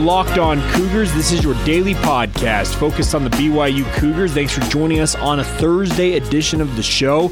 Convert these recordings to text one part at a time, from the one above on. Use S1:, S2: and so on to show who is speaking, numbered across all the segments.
S1: Locked On Cougars. This is your daily podcast focused on the BYU Cougars. Thanks for joining us on a Thursday edition of the show.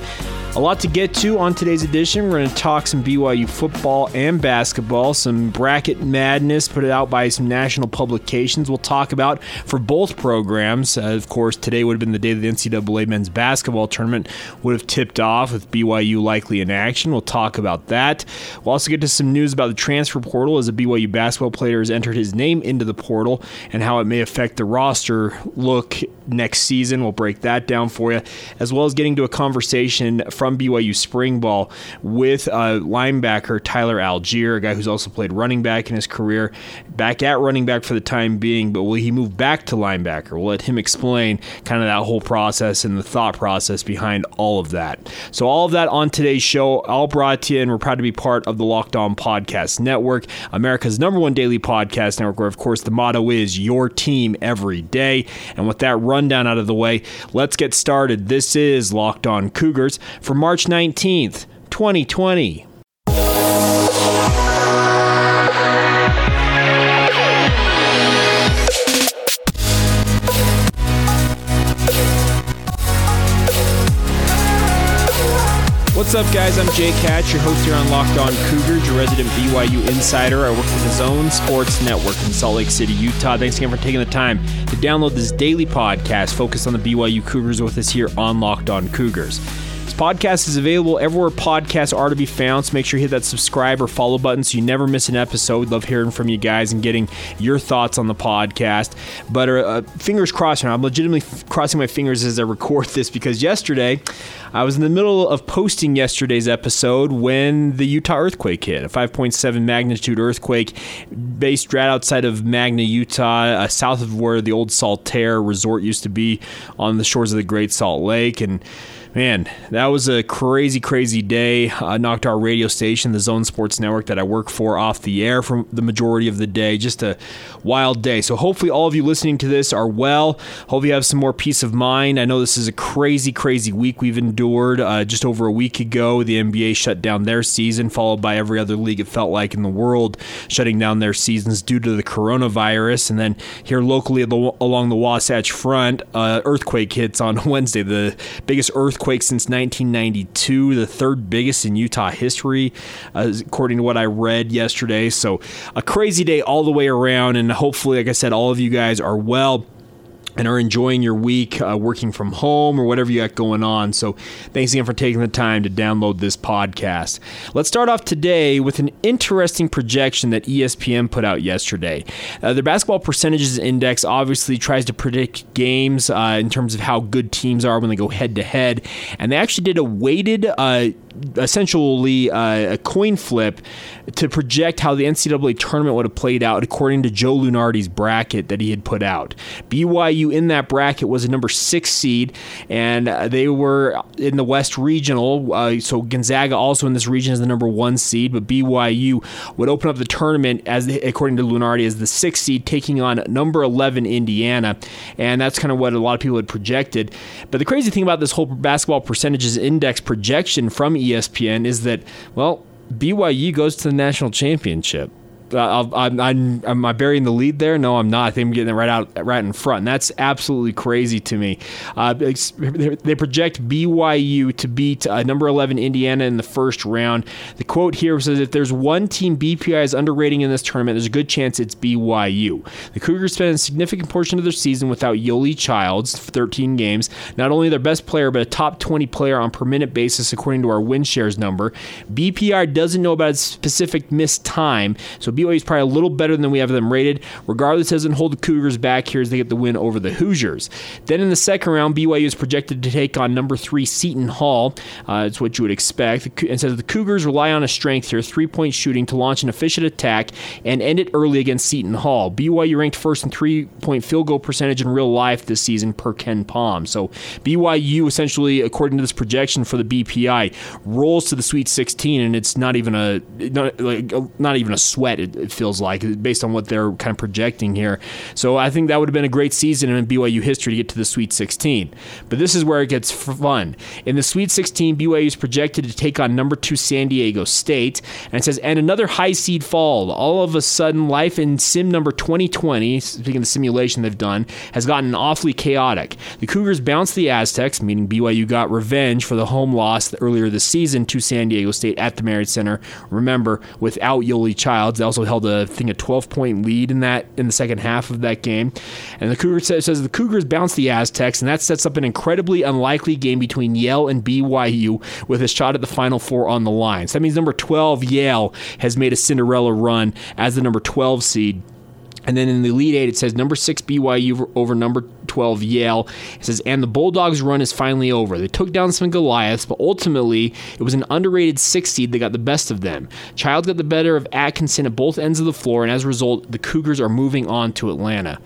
S1: A lot to get to on today's edition. We're going to talk some BYU football and basketball, some bracket madness put out by some national publications we'll talk about for both programs. Uh, of course, today would have been the day that the NCAA men's basketball tournament would have tipped off with BYU likely in action. We'll talk about that. We'll also get to some news about the transfer portal as a BYU basketball player has entered his name into the portal and how it may affect the roster look next season. We'll break that down for you, as well as getting to a conversation from BYU spring ball with uh, linebacker Tyler Allgeier, a guy who's also played running back in his career, back at running back for the time being, but will he move back to linebacker? We'll let him explain kind of that whole process and the thought process behind all of that. So, all of that on today's show, all brought to you, and we're proud to be part of the Locked On Podcast Network, America's number one daily podcast network, where, of course, the motto is your team every day. And with that rundown out of the way, let's get started. This is Locked On Cougars for March 19th, 2020. What's up, guys? I'm Jake Hatch, your host here on Locked On Cougars, your resident BYU insider. I work for the Zone Sports Network in Salt Lake City, Utah. Thanks again for taking the time to download this daily podcast focused on the BYU Cougars with us here on Locked On Cougars. Podcast is available everywhere podcasts are to be found, so make sure you hit that subscribe or follow button so you never miss an episode. Love hearing from you guys and getting your thoughts on the podcast. But uh, fingers crossed, now. I'm legitimately f- crossing my fingers as I record this because yesterday I was in the middle of posting yesterday's episode when the Utah earthquake hit, a 5.7 magnitude earthquake based right outside of Magna, Utah, uh, south of where the old Saltair resort used to be on the shores of the Great Salt Lake. And Man, that was a crazy, crazy day. Uh, knocked our radio station, the Zone Sports Network that I work for, off the air for the majority of the day. Just a wild day. So, hopefully, all of you listening to this are well. Hope you have some more peace of mind. I know this is a crazy, crazy week we've endured. Uh, just over a week ago, the NBA shut down their season, followed by every other league it felt like in the world shutting down their seasons due to the coronavirus. And then here locally along the Wasatch Front, uh, earthquake hits on Wednesday, the biggest earthquake earthquake since 1992, the third biggest in Utah history, uh, according to what I read yesterday. So, a crazy day all the way around. And hopefully, like I said, all of you guys are well and are enjoying your week uh, working from home or whatever you got going on. So, thanks again for taking the time to download this podcast. Let's start off today with an interesting projection that ESPN put out yesterday. Uh, their basketball percentages index obviously tries to predict games uh, in terms of how good teams are when they go head to head, and they actually did a weighted uh, essentially uh, a coin flip to project how the NCAA tournament would have played out according to Joe Lunardi's bracket that he had put out. BYU in that bracket was a number six seed, and uh, they were in the West Regional. Uh, so Gonzaga also in this region is the number one seed, but BYU would open up the tournament as according to Lunardi as the six seed, taking on number 11 Indiana, and that's kind of what a lot of people had projected. But the crazy thing about this whole basketball percentages index projection from ESPN is that, well, BYU goes to the national championship. Uh, I'm, I'm, am I burying the lead there? No, I'm not. I think I'm getting it right out, right in front. And that's absolutely crazy to me. Uh, they project BYU to beat uh, number 11 Indiana in the first round. The quote here says, "If there's one team BPI is underrating in this tournament, there's a good chance it's BYU." The Cougars spent a significant portion of their season without Yoeli Childs, 13 games. Not only their best player, but a top 20 player on per minute basis, according to our win shares number. BPI doesn't know about specific missed time, so BYU is probably a little better than we have them rated. Regardless, doesn't hold the Cougars back here as they get the win over the Hoosiers. Then in the second round, BYU is projected to take on number three Seton Hall. Uh, it's what you would expect. It says the Cougars rely on a strength here, three point shooting, to launch an efficient attack and end it early against Seton Hall. BYU ranked first in three point field goal percentage in real life this season per KenPom. So BYU essentially, according to this projection for the BPI, rolls to the Sweet 16, and it's not even a not, like, not even a sweat. It, it feels like based on what they're kind of projecting here. So I think that would have been a great season in BYU history to get to the Sweet 16. But this is where it gets fun. In the Sweet 16, BYU is projected to take on number two San Diego State, and it says and another high seed fall. All of a sudden, life in sim number 2020, speaking of the simulation they've done, has gotten awfully chaotic. The Cougars bounced the Aztecs, meaning BYU got revenge for the home loss earlier this season to San Diego State at the Marriott Center. Remember, without Yoeli Childs, they also held a I think a 12 point lead in that in the second half of that game. And the Cougars says, says the Cougars bounced the Aztecs, and that sets up an incredibly unlikely game between Yale and BYU with a shot at the Final Four on the line. So that means number 12 Yale has made a Cinderella run as the number 12 seed. And then in the Elite Eight, it says number six BYU over number 12 Yale. It says, and the Bulldogs' run is finally over. They took down some Goliaths, but ultimately it was an underrated six seed that got the best of them. Child got the better of Atkinson at both ends of the floor, and as a result, the Cougars are moving on to Atlanta.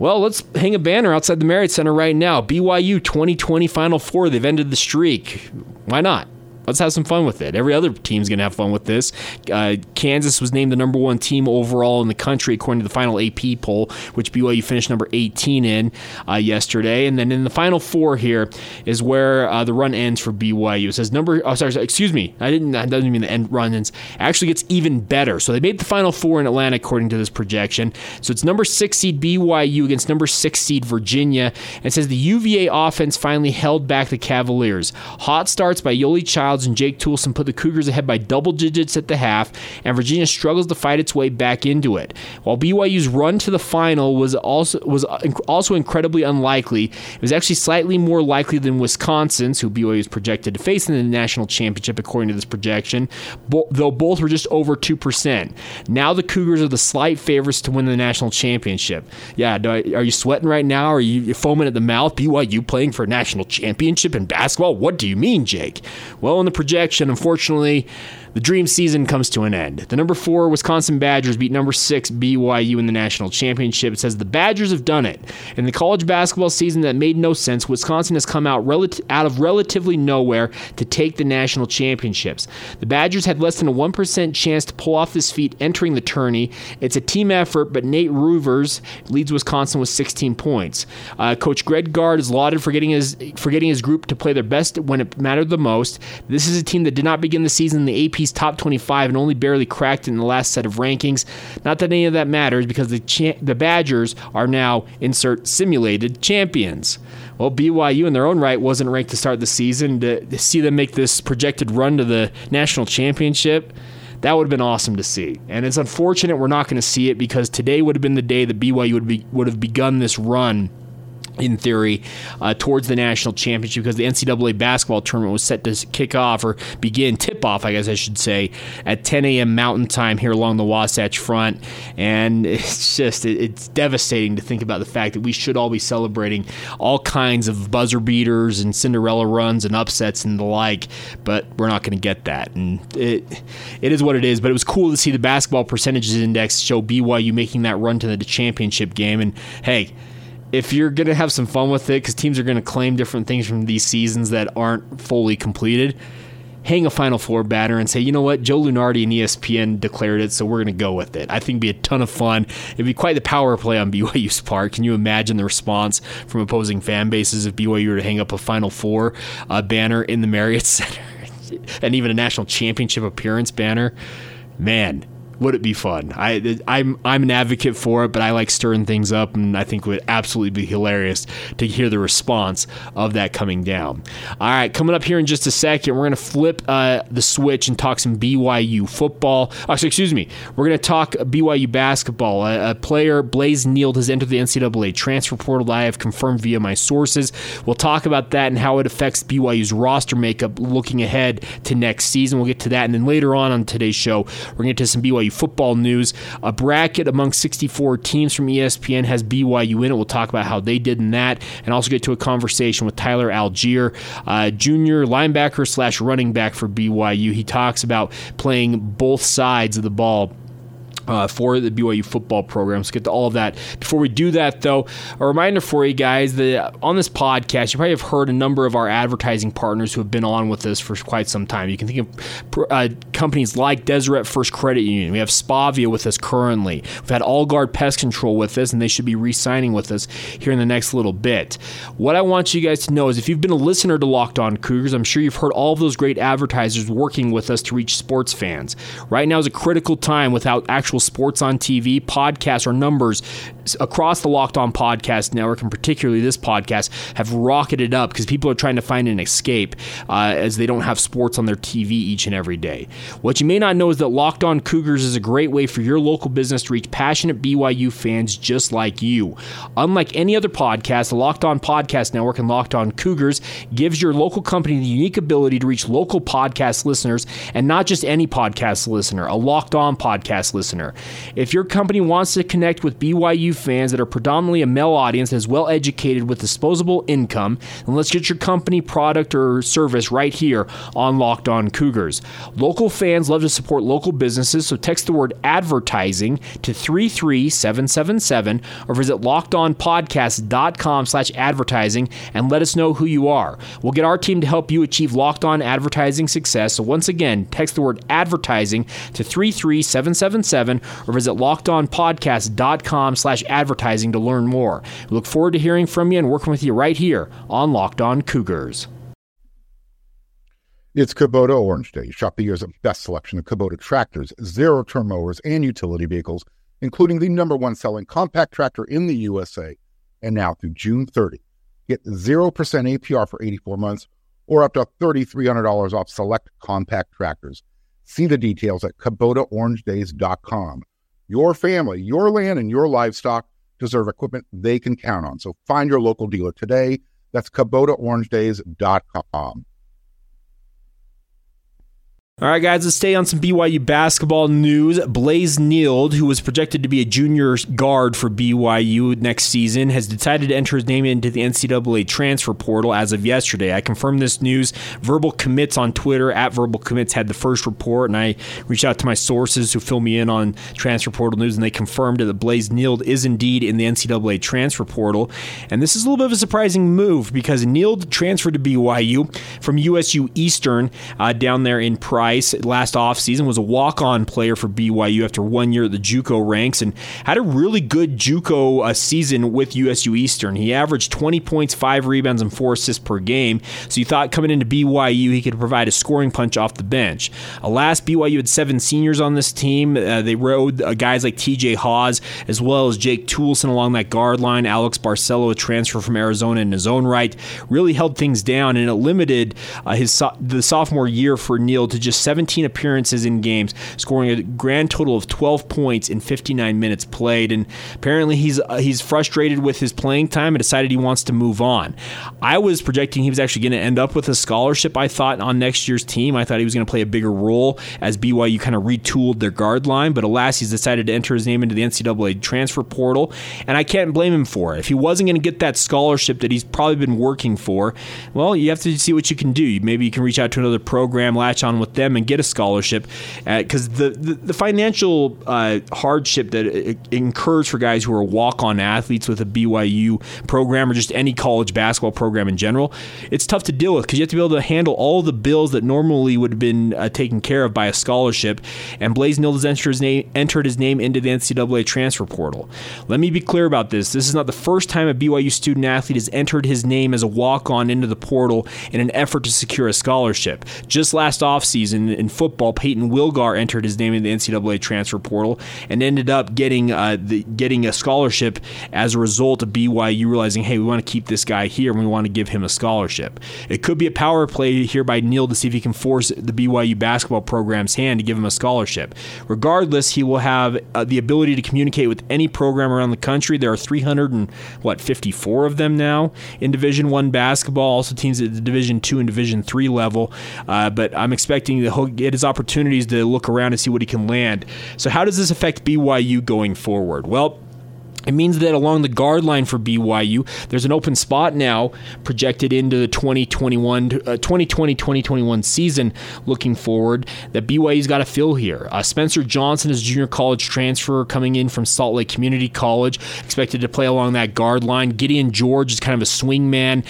S1: Well, let's hang a banner outside the Marriott Center right now. BYU 2020 Final Four. They've ended the streak. Why not? Let's have some fun with it. Every other team's going to have fun with this. Uh, Kansas was named the number one team overall in the country according to the final AP poll, which BYU finished number 18 in uh, yesterday. And then in the final four here is where uh, the run ends for BYU. It says number, oh, sorry, sorry excuse me. I didn't, that doesn't mean the end run ends. Actually gets even better. So they made the final four in Atlanta according to this projection. So it's number six seed BYU against number six seed Virginia. And it says the UVA offense finally held back the Cavaliers. Hot starts by Yoeli Childs and Jake Toolson put the Cougars ahead by double digits at the half, and Virginia struggles to fight its way back into it. While BYU's run to the final was also was also incredibly unlikely, it was actually slightly more likely than Wisconsin's, who BYU is projected to face in the national championship according to this projection, though both were just over 2%. Now the Cougars are the slight favorites to win the national championship. Yeah, I, are you sweating right now? Are you foaming at the mouth? BYU playing for a national championship in basketball? What do you mean, Jake? Well, in the projection, unfortunately, the dream season comes to an end. The number four Wisconsin Badgers beat number six BYU in the national championship. It says the Badgers have done it. In the college basketball season that made no sense, Wisconsin has come out, out of relatively nowhere to take the national championships. The Badgers had less than a 1% chance to pull off this feat entering the tourney. It's a team effort, but Nate Reuvers leads Wisconsin with 16 points. Uh, Coach Greg Gard is lauded for getting his for getting his group to play their best when it mattered the most. This is a team that did not begin the season in the AP's top 25 and only barely cracked in the last set of rankings. Not that any of that matters because the cha- the Badgers are now insert simulated champions. Well, BYU in their own right wasn't ranked to start the season. To, see them make this projected run to the national championship, that would have been awesome to see. And it's unfortunate we're not going to see it because today would have been the day that BYU would be would have begun this run in theory, uh, towards the national championship because the NCAA basketball tournament was set to kick off or begin tip off, I guess I should say, at 10 a.m. Mountain Time here along the Wasatch Front. And it's just, it, it's devastating to think about the fact that we should all be celebrating all kinds of buzzer beaters and Cinderella runs and upsets and the like, but we're not going to get that. And it, it is what it is. But it was cool to see the basketball percentages index show BYU making that run to the championship game. And hey, if you're going to have some fun with it, because teams are going to claim different things from these seasons that aren't fully completed, hang a Final Four banner and say, you know what, Joe Lunardi and ESPN declared it, so we're going to go with it. I think it'd be a ton of fun. It'd be quite the power play on BYU's part. Can you imagine the response from opposing fan bases if BYU were to hang up a Final Four uh, banner in the Marriott Center and even a national championship appearance banner? Man, would it be fun? I I'm I'm an advocate for it, but I like stirring things up, and I think it would absolutely be hilarious to hear the response of that coming down. All right, coming up here in just a second, we're gonna flip uh, the switch and talk some BYU football. Oh, excuse me, we're gonna talk BYU basketball. A, a player, Blaze Nield, has entered the NCAA transfer portal. I have confirmed via my sources. We'll talk about that and how it affects BYU's roster makeup looking ahead to next season. We'll get to that, and then later on on today's show, we're gonna get to some BYU Football news. A bracket among 64 teams from ESPN has BYU in it. We'll talk about how they did in that, and also get to a conversation with Tyler Allgeier, uh, junior linebacker slash running back for BYU. He talks about playing both sides of the ball uh, for the BYU football program. Let's get to all of that. Before we do that, though, a reminder for you guys that on this podcast, you probably have heard a number of our advertising partners who have been on with us for quite some time. You can think of uh, companies like Deseret First Credit Union. We have Spavia with us currently. We've had All Guard Pest Control with us, and they should be re signing with us here in the next little bit. What I want you guys to know is if you've been a listener to Locked On Cougars, I'm sure you've heard all of those great advertisers working with us to reach sports fans. Right now is a critical time without actual sports on TV, podcasts, or numbers across the Locked On Podcast Network, and particularly this podcast, have rocketed up because people are trying to find an escape uh, as they don't have sports on their TV each and every day. What you may not know is that Locked On Cougars is a great way for your local business to reach passionate BYU fans just like you. Unlike any other podcast, the Locked On Podcast Network and Locked On Cougars gives your local company the unique ability to reach local podcast listeners and not just any podcast listener, a Locked On podcast listener. If your company wants to connect with BYU fans that are predominantly a male audience as well educated with disposable income, then let's get your company, product, or service right here on Locked On Cougars. Local fans love to support local businesses, so text the word advertising to 33777 or visit lockedonpodcast.com slash advertising and let us know who you are. We'll get our team to help you achieve Locked On advertising success. So once again, text the word advertising to 33777 or visit lockedonpodcast.com slash advertising to learn more. We look forward to hearing from you and working with you right here on Locked On Cougars.
S2: It's Kubota Orange Day. Shop the year's best selection of Kubota tractors, zero turn mowers, and utility vehicles, including the number one selling compact tractor in the USA. And now through June 30, get 0% APR for 84 months or up to $3,300 off select compact tractors. See the details at KubotaOrangeDays.com. Your family, your land, and your livestock deserve equipment they can count on. So find your local dealer today. That's KubotaOrangeDays.com.
S1: All right, guys, let's stay on some BYU basketball news. Blaze Nield, who was projected to be a junior guard for BYU next season, has decided to enter his name into the NCAA transfer portal as of yesterday. I confirmed this news. Verbal Commits on Twitter, at Verbal Commits, had the first report, and I reached out to my sources who fill me in on transfer portal news, and they confirmed that Blaze Nield is indeed in the NCAA transfer portal. And this is a little bit of a surprising move because Nield transferred to BYU from USU Eastern uh, down there in Price last offseason was a walk-on player for BYU after one year at the JUCO ranks and had a really good JUCO uh, season with USU Eastern. He averaged 20 points, 5 rebounds and 4 assists per game. So you thought coming into BYU he could provide a scoring punch off the bench. Alas, BYU had 7 seniors on this team. Uh, they rode uh, guys like TJ Haws as well as Jake Toolson along that guard line. Alex Barcelo, a transfer from Arizona in his own right, really held things down and it limited uh, his so- the sophomore year for Nield to just 17 appearances in games, scoring a grand total of 12 points in 59 minutes played. And apparently, he's uh, he's frustrated with his playing time and decided he wants to move on. I was projecting he was actually going to end up with a scholarship. I thought on next year's team. I thought he was going to play a bigger role as BYU kind of retooled their guard line. But alas, he's decided to enter his name into the NCAA transfer portal, and I can't blame him for it. If he wasn't going to get that scholarship that he's probably been working for, well, you have to see what you can do. Maybe you can reach out to another program, latch on with them them and get a scholarship because the, the, the financial uh, hardship that it incurs for guys who are walk-on athletes with a BYU program or just any college basketball program in general, it's tough to deal with because you have to be able to handle all the bills that normally would have been uh, taken care of by a scholarship. And Blaze Nield has entered his, name, entered his name into the NCAA transfer portal. Let me be clear about this. This is not the first time a BYU student athlete has entered his name as a walk-on into the portal in an effort to secure a scholarship. Just last offseason, in, in football, Peyton Wilgar entered his name in the NCAA transfer portal and ended up getting uh, the, getting a scholarship as a result of BYU realizing, hey, we want to keep this guy here and we want to give him a scholarship. It could be a power play here by Nield to see if he can force the BYU basketball program's hand to give him a scholarship. Regardless, he will have uh, the ability to communicate with any program around the country. There are 300 and what 54 of them now in Division One basketball. Also teams at the Division Two and Division Three level. Uh, but I'm expecting thinking that he'll get his opportunities to look around and see what he can land. So, how does this affect BYU going forward? Well, it means that along the guard line for BYU, there's an open spot now projected into the 2021, uh, 2020 2021 season looking forward that BYU's got to fill here. Uh, Spencer Johnson is junior college transfer coming in from Salt Lake Community College, expected to play along that guard line. Gideon George is kind of a swing man,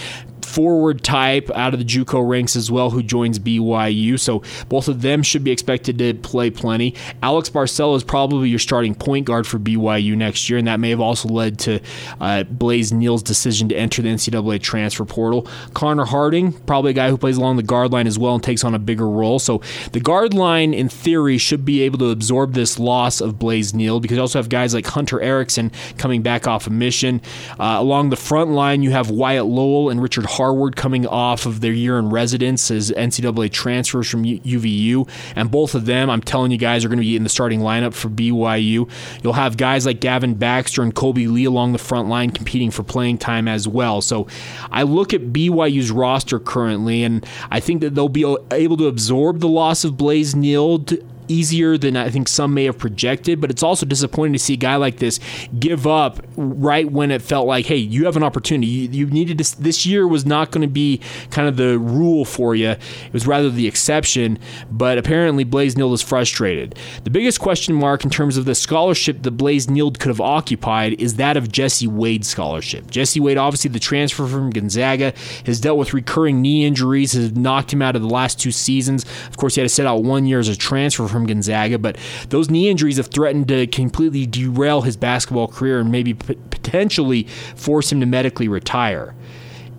S1: forward type out of the JUCO ranks as well, who joins BYU. So both of them should be expected to play plenty. Alex Barcelo is probably your starting point guard for BYU next year, and that may have also led to uh, Blaze Nield's decision to enter the NCAA transfer portal. Connor Harding, probably a guy who plays along the guard line as well and takes on a bigger role. So the guard line, in theory, should be able to absorb this loss of Blaze Nield because you also have guys like Hunter Erickson coming back off a mission. Uh, along the front line, you have Wyatt Lohaus and Richard Harward coming off of their year in residence as NCAA transfers from UVU. And both of them, I'm telling you guys, are going to be in the starting lineup for BYU. You'll have guys like Gavin Baxter and Kolby Lee along the front line competing for playing time as well. So I look at BYU's roster currently, and I think that they'll be able to absorb the loss of Blaze Nield easier than I think some may have projected, but it's also disappointing to see a guy like this give up right when it felt like, hey, you have an opportunity. You, you needed to, this year was not going to be kind of the rule for you. It was rather the exception, but apparently Blaze Nield is frustrated. The biggest question mark in terms of the scholarship that Blaze Nield could have occupied is that of Jesse Wade's scholarship. Jesse Wade, obviously the transfer from Gonzaga, has dealt with recurring knee injuries, has knocked him out of the last two seasons. Of course, he had to sit out one year as a transfer from from Gonzaga, but those knee injuries have threatened to completely derail his basketball career and maybe p- potentially force him to medically retire.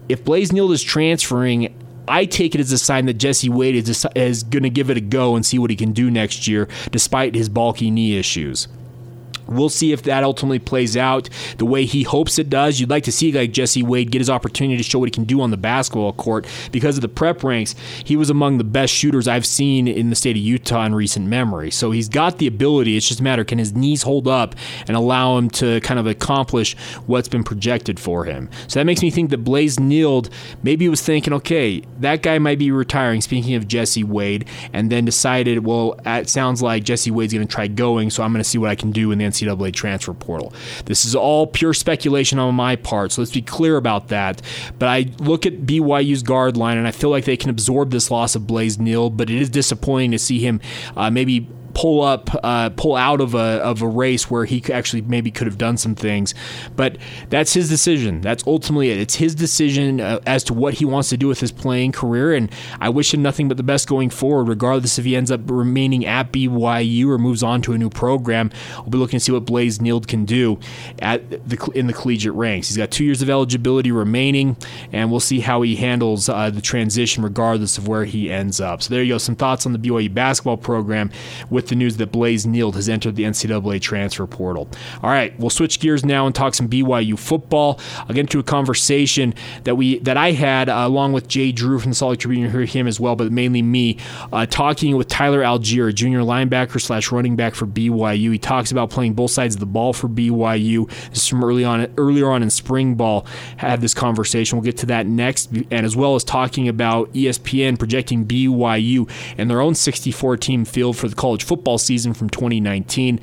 S1: If Blaze Nield is transferring, I take it as a sign that Jesse Wade is, is going to give it a go and see what he can do next year, despite his bulky knee issues. We'll see if that ultimately plays out the way he hopes it does. You'd like to see like Jesse Wade get his opportunity to show what he can do on the basketball court because of the prep ranks. He was among the best shooters I've seen in the state of Utah in recent memory. So he's got the ability. It's just a matter can his knees hold up and allow him to kind of accomplish what's been projected for him. So that makes me think that Blaze Nield maybe was thinking, okay, that guy might be retiring. Speaking of Jesse Wade, and then decided, well, it sounds like Jesse Wade's going to try going, so I'm going to see what I can do in the NCAA transfer portal. This is all pure speculation on my part, so let's be clear about that. But I look at BYU's guard line and I feel like they can absorb this loss of Blaze Nield, but it is disappointing to see him uh, maybe pull up, uh, pull out of a of a race where he actually maybe could have done some things. But that's his decision. That's ultimately it. It's his decision uh, as to what he wants to do with his playing career, and I wish him nothing but the best going forward. Regardless if he ends up remaining at BYU or moves on to a new program, we'll be looking to see what Blaze Nield can do at the in the collegiate ranks. He's got two years of eligibility remaining, and we'll see how he handles uh, the transition, regardless of where he ends up. So there you go. Some thoughts on the BYU basketball program with with the news that Blaze Nield has entered the NCAA transfer portal. All right, we'll switch gears now and talk some BYU football. I'll get into a conversation that we that I had uh, along with Jay Drew from the Salt Lake Tribune. You hear him as well, but mainly me uh, talking with Tyler Allgeier, junior linebacker slash running back for BYU. He talks about playing both sides of the ball for BYU. This is from early on earlier on in spring ball. Had this conversation. We'll get to that next, and as well as talking about ESPN projecting BYU and their own 64 team field for the college football season from 2019.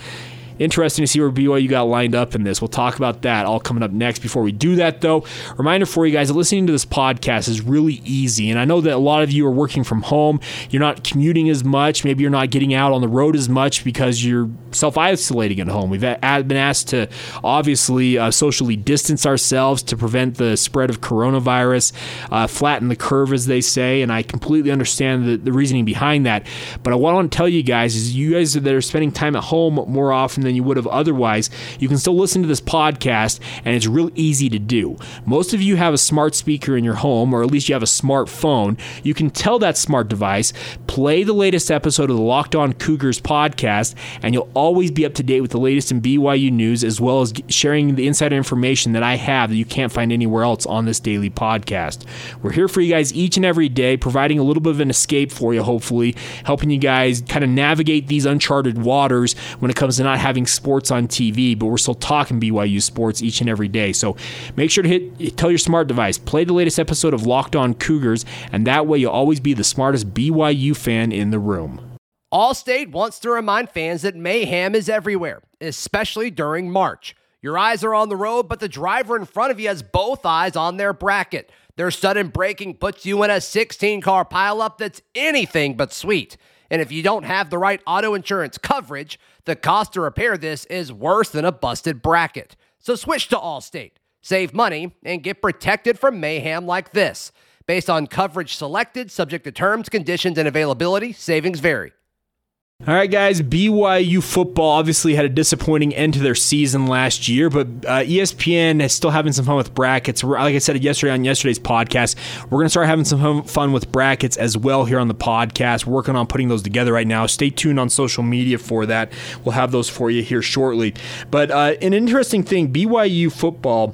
S1: Interesting to see where BYU got lined up in this. We'll talk about that all coming up next. Before we do that, though, reminder for you guys that listening to this podcast is really easy. And I know that a lot of you are working from home. You're not commuting as much. Maybe you're not getting out on the road as much because you're self isolating at home. We've been asked to obviously uh, socially distance ourselves to prevent the spread of coronavirus, uh, flatten the curve, as they say. And I completely understand the, the reasoning behind that. But what I want to tell you guys is you guys that are spending time at home more often than you would have otherwise, you can still listen to this podcast, and it's real easy to do. Most of you have a smart speaker in your home, or at least you have a smartphone. You can tell that smart device, play the latest episode of the Locked On Cougars podcast, and you'll always be up to date with the latest in BYU news, as well as sharing the insider information that I have that you can't find anywhere else on this daily podcast. We're here for you guys each and every day, providing a little bit of an escape for you, hopefully, helping you guys kind of navigate these uncharted waters when it comes to not having having sports on TV, but we're still talking BYU sports each and every day. So make sure to hit tell your smart device, play the latest episode of Locked On Cougars, and that way you'll always be the smartest BYU fan in the room.
S3: Allstate wants to remind fans that mayhem is everywhere, especially during March. Your eyes are on the road, but the driver in front of you has both eyes on their bracket. Their sudden braking puts you in a 16 car pileup that's anything but sweet. And if you don't have the right auto insurance coverage, the cost to repair this is worse than a busted bracket. So switch to Allstate, save money, and get protected from mayhem like this. Based on coverage selected, subject to terms, conditions, and availability, savings vary.
S1: All right, guys. BYU football obviously had a disappointing end to their season last year, but uh, ESPN is still having some fun with brackets. Like I said yesterday on yesterday's podcast, we're going to start having some fun with brackets as well here on the podcast. We're working on putting those together right now. Stay tuned on social media for that. We'll have those for you here shortly. But uh, an interesting thing BYU football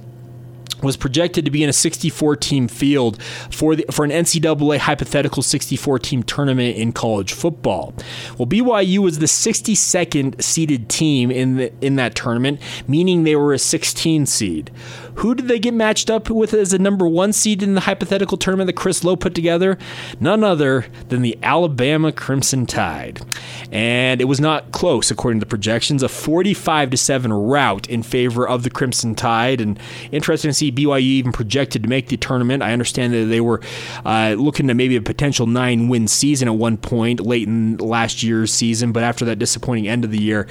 S1: was projected to be in a 64 team field for the, for an NCAA hypothetical 64 team tournament in college football. Well, BYU was the 62nd seeded team in the in that tournament, meaning they were a 16 seed. Who did they get matched up with as a number one seed in the hypothetical tournament that Chris Low put together? None other than the Alabama Crimson Tide. And it was not close, according to the projections, a 45 to 7 rout in favor of the Crimson Tide. And interesting to see BYU even projected to make the tournament. I understand that they were uh, looking at maybe a potential nine win season at one point late in last year's season, but after that disappointing end of the year,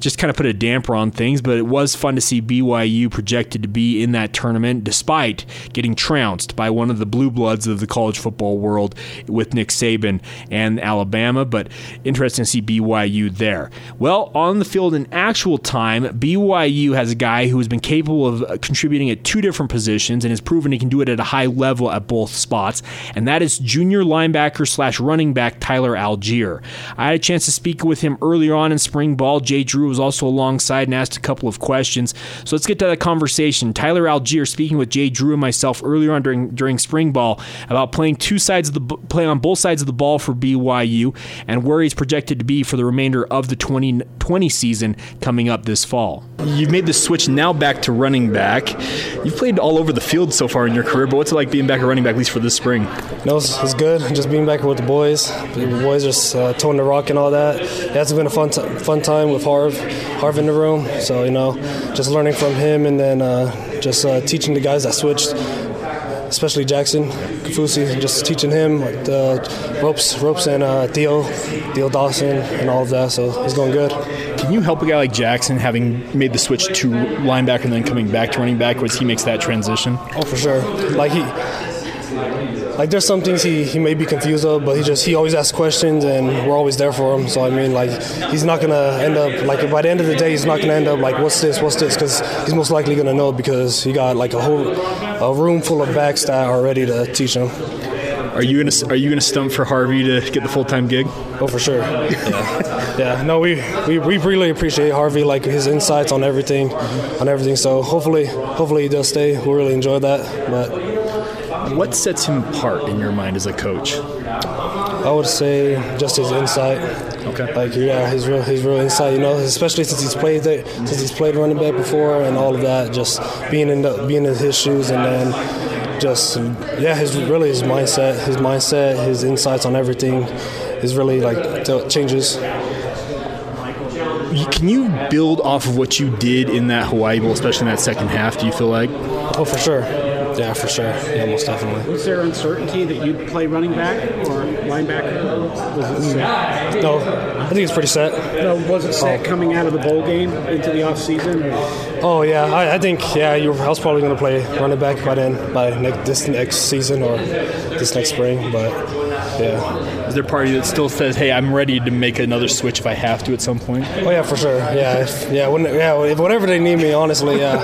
S1: just kind of put a damper on things. But it was fun to see BYU projected to be in that tournament, despite getting trounced by one of the blue bloods of the college football world with Nick Saban and Alabama. But interesting to see BYU there. Well, on the field in actual time, BYU has a guy who has been capable of uh, contributing at two different positions and has proven he can do it at a high level at both spots, and that is junior linebacker slash running back Tyler Allgeier. I had a chance to speak with him earlier on in spring ball. Jay Drew was also alongside and asked a couple of questions. So let's get to that conversation. Tyler Allgeier speaking with Jay Drew and myself earlier on during during spring ball about playing two sides of the play on both sides of the ball for BYU and where he's projected to be for the remainder of the 2020 season coming up this fall. You've made the switch now back to running back. You've played all over the field so far in your career, but what's it like being back at running back, at least for this spring?
S4: No, it's, it's good. Just being back with the boys. The boys just uh, toting the rock and all that. It's been a fun, t- fun time with Harv, Harv in the room. So you know, just learning from him and then uh, just uh, teaching the guys that switched especially Jackson Kaufusi, just teaching him the ropes, ropes, and uh, Theo, Theo Dawson, and all of that. So he's going good.
S1: Can you help a guy like Jackson, having made the switch to linebacker and then coming back to running back, as he makes that transition?
S4: Oh, for sure. Like he like there's some things he, he may be confused of, but he just he always asks questions and we're always there for him. So I mean, like he's not gonna end up like by the end of the day, he's not gonna end up like what's this, what's this, because he's most likely gonna know because he got like a whole a room full of backs that are ready to teach him.
S1: Are you gonna Are you gonna stump for Harvey to get the full time gig?
S4: Oh, for sure. Yeah. yeah. No, we, we we really appreciate Harvey, like his insights on everything, on everything. So hopefully, hopefully he does stay. We really enjoy that. But
S1: what sets him apart in your mind as a coach?
S4: I would say just his insight. Okay. Like yeah, his real his real insight. You know, especially since he's played it, since he's played running back before and all of that. Just being in the, being in his shoes and then just yeah, his really his mindset, his mindset, his insights on everything is really like changes.
S1: Can you build off of what you did in that Hawaii Bowl, especially in that second half? Do you feel like?
S4: Oh, for sure. Yeah, for sure. Yeah, most definitely.
S5: Was there uncertainty that you'd play running back or linebacker? Was it set?
S4: No, I think it's pretty set.
S5: No, was it set oh. coming out of the bowl game into the off season?
S4: Oh yeah, I, I think yeah, you I was probably going to play running back by then, by next, this next season or this next spring, but yeah.
S1: Is there a party that still says, "Hey, I'm ready to make another switch if I have to at some point"?
S4: Oh yeah, for sure. Yeah, if, yeah, when, yeah, if whenever they need me, honestly, yeah.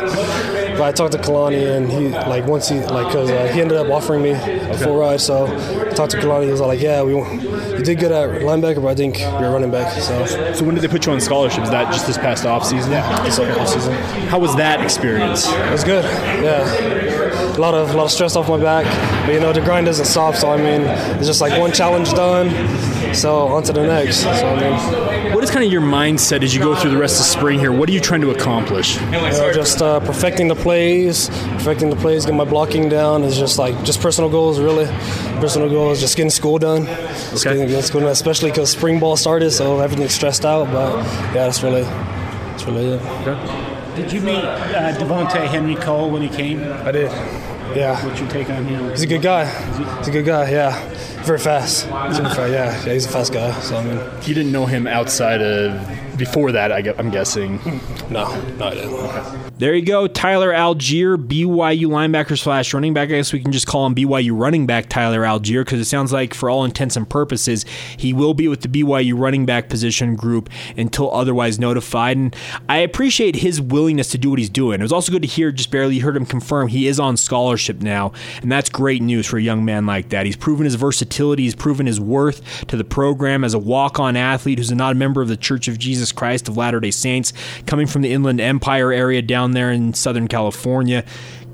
S4: But I talked to Kalani, and he like once he like because uh, he ended up offering me a full ride. So I talked to Kalani. He was like, "Yeah, we you did good at linebacker, but I think you're running back." So
S1: so when did they put you on scholarship? Is that just this past off season?
S4: Yeah, this off season.
S1: How was that experience?
S4: It was good. Yeah a lot of a lot of stress off my back. But you know, the grind doesn't stop. So I mean, it's just like one challenge done. So on to the next. So I mean,
S1: What is kind of your mindset as you go through the rest of spring here? What are you trying to accomplish?
S4: you know, just uh, perfecting the plays, perfecting the plays, getting my blocking down is just like just personal goals, really. Personal goals, just getting school done. Just
S1: Okay.
S4: getting, getting school done, especially because spring ball started, so everything's stressed out. But yeah, that's really, that's really it.
S5: Did you meet uh, Devontae Henry Cole when he came?
S4: I did. Yeah.
S5: What's your take on him?
S4: He's a good guy. He's a good guy. Yeah, very fast. Very fast. Yeah, yeah, he's a fast guy. So I mean,
S1: You didn't know him outside of before that, I gue- I'm guessing.
S4: no, no, I didn't.
S1: There you go, Tyler Allgeier, BYU linebacker slash running back. I guess we can just call him BYU running back Tyler Allgeier because it sounds like, for all intents and purposes, he will be with the BYU running back position group until otherwise notified. And I appreciate his willingness to do what he's doing. It was also good to hear, just barely heard him confirm he is on scholarship now, and that's great news for a young man like that. He's proven his versatility, he's proven his worth to the program as a walk-on athlete who's not a member of the Church of Jesus Christ of Latter-day Saints, coming from the Inland Empire area down there in Southern California.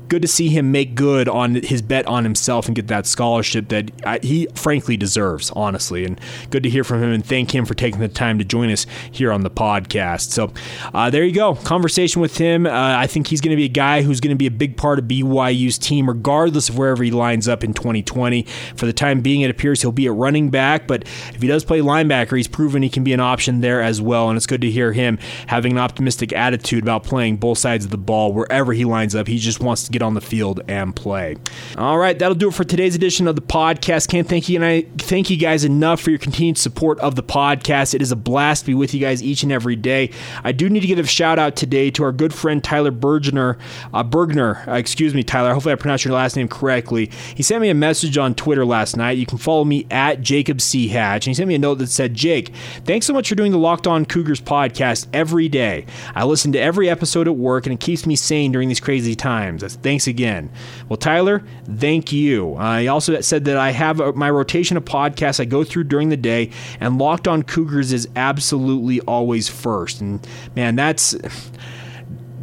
S1: Good to see him make good on his bet on himself and get that scholarship that I, he frankly deserves, honestly. And good to hear from him and thank him for taking the time to join us here on the podcast. So uh, there you go. Conversation with him. Uh, I think he's going to be a guy who's going to be a big part of BYU's team, regardless of wherever he lines up in 2020. For the time being, it appears he'll be at running back, but if he does play linebacker, he's proven he can be an option there as well. And it's good to hear him having an optimistic attitude about playing both sides of the ball wherever he lines up. He just wants to get on the field and play. All right, that'll do it for today's edition of the podcast. Can't thank you and I thank you guys enough for your continued support of the podcast. It is a blast to be with you guys each and every day. I do need to give a shout out today to our good friend Tyler Bergener, uh, Bergner. Uh, excuse me, Tyler. Hopefully I pronounced your last name correctly. He sent me a message on Twitter last night. You can follow me at Jacob C Hatch, and he sent me a note that said, "Jake, thanks so much for doing the Locked On Cougars podcast every day. I listen to every episode at work, and it keeps me sane during these crazy times. That's- Thanks again." Well, Tyler, thank you. Uh, also said that I have a, my rotation of podcasts I go through during the day, and Locked On Cougars is absolutely always first. And man, that's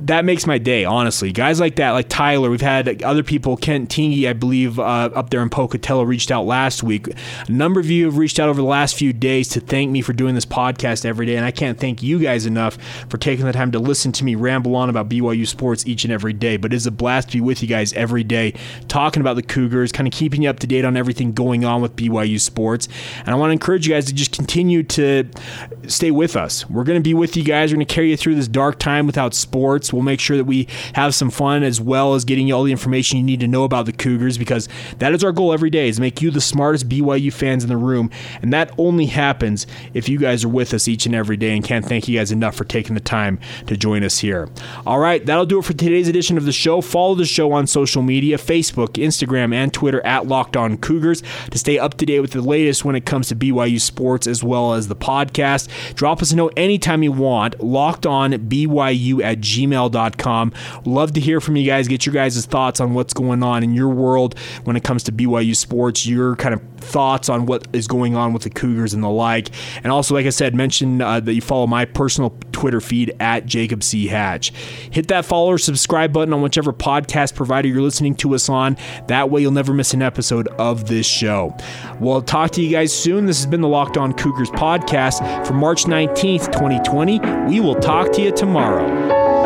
S1: that makes my day, honestly. Guys like that, like Tyler, we've had other people, Kent Tingy, I believe, uh, up there in Pocatello, reached out last week. A number of you have reached out over the last few days to thank me for doing this podcast every day, and I can't thank you guys enough for taking the time to listen to me ramble on about BYU sports each and every day. But it is a blast to be with you guys every day, talking about the Cougars, kind of keeping you up to date on everything going on with BYU sports. And I want to encourage you guys to just continue to stay with us. We're going to be with you guys. We're going to carry you through this dark time without sports. We'll make sure that we have some fun as well as getting you all the information you need to know about the Cougars because that is our goal every day is make you the smartest BYU fans in the room. And that only happens if you guys are with us each and every day and can't thank you guys enough for taking the time to join us here. All right, that'll do it for today's edition of the show. Follow the show on social media, Facebook, Instagram, and Twitter at Locked On Cougars to stay up to date with the latest when it comes to BYU sports as well as the podcast. Drop us a note anytime you want, locked on BYU at gmail.com. Love to hear from you guys, get your guys' thoughts on what's going on in your world when it comes to BYU sports, your kind of thoughts on what is going on with the Cougars and the like. And also, like I said, mention uh, that you follow my personal Twitter feed at Jacob C. Hatch. Hit that follow or subscribe button on whichever podcast provider you're listening to us on. That way, you'll never miss an episode of this show. We'll talk to you guys soon. This has been the Locked On Cougars podcast for March 19th, 2020. We will talk to you tomorrow.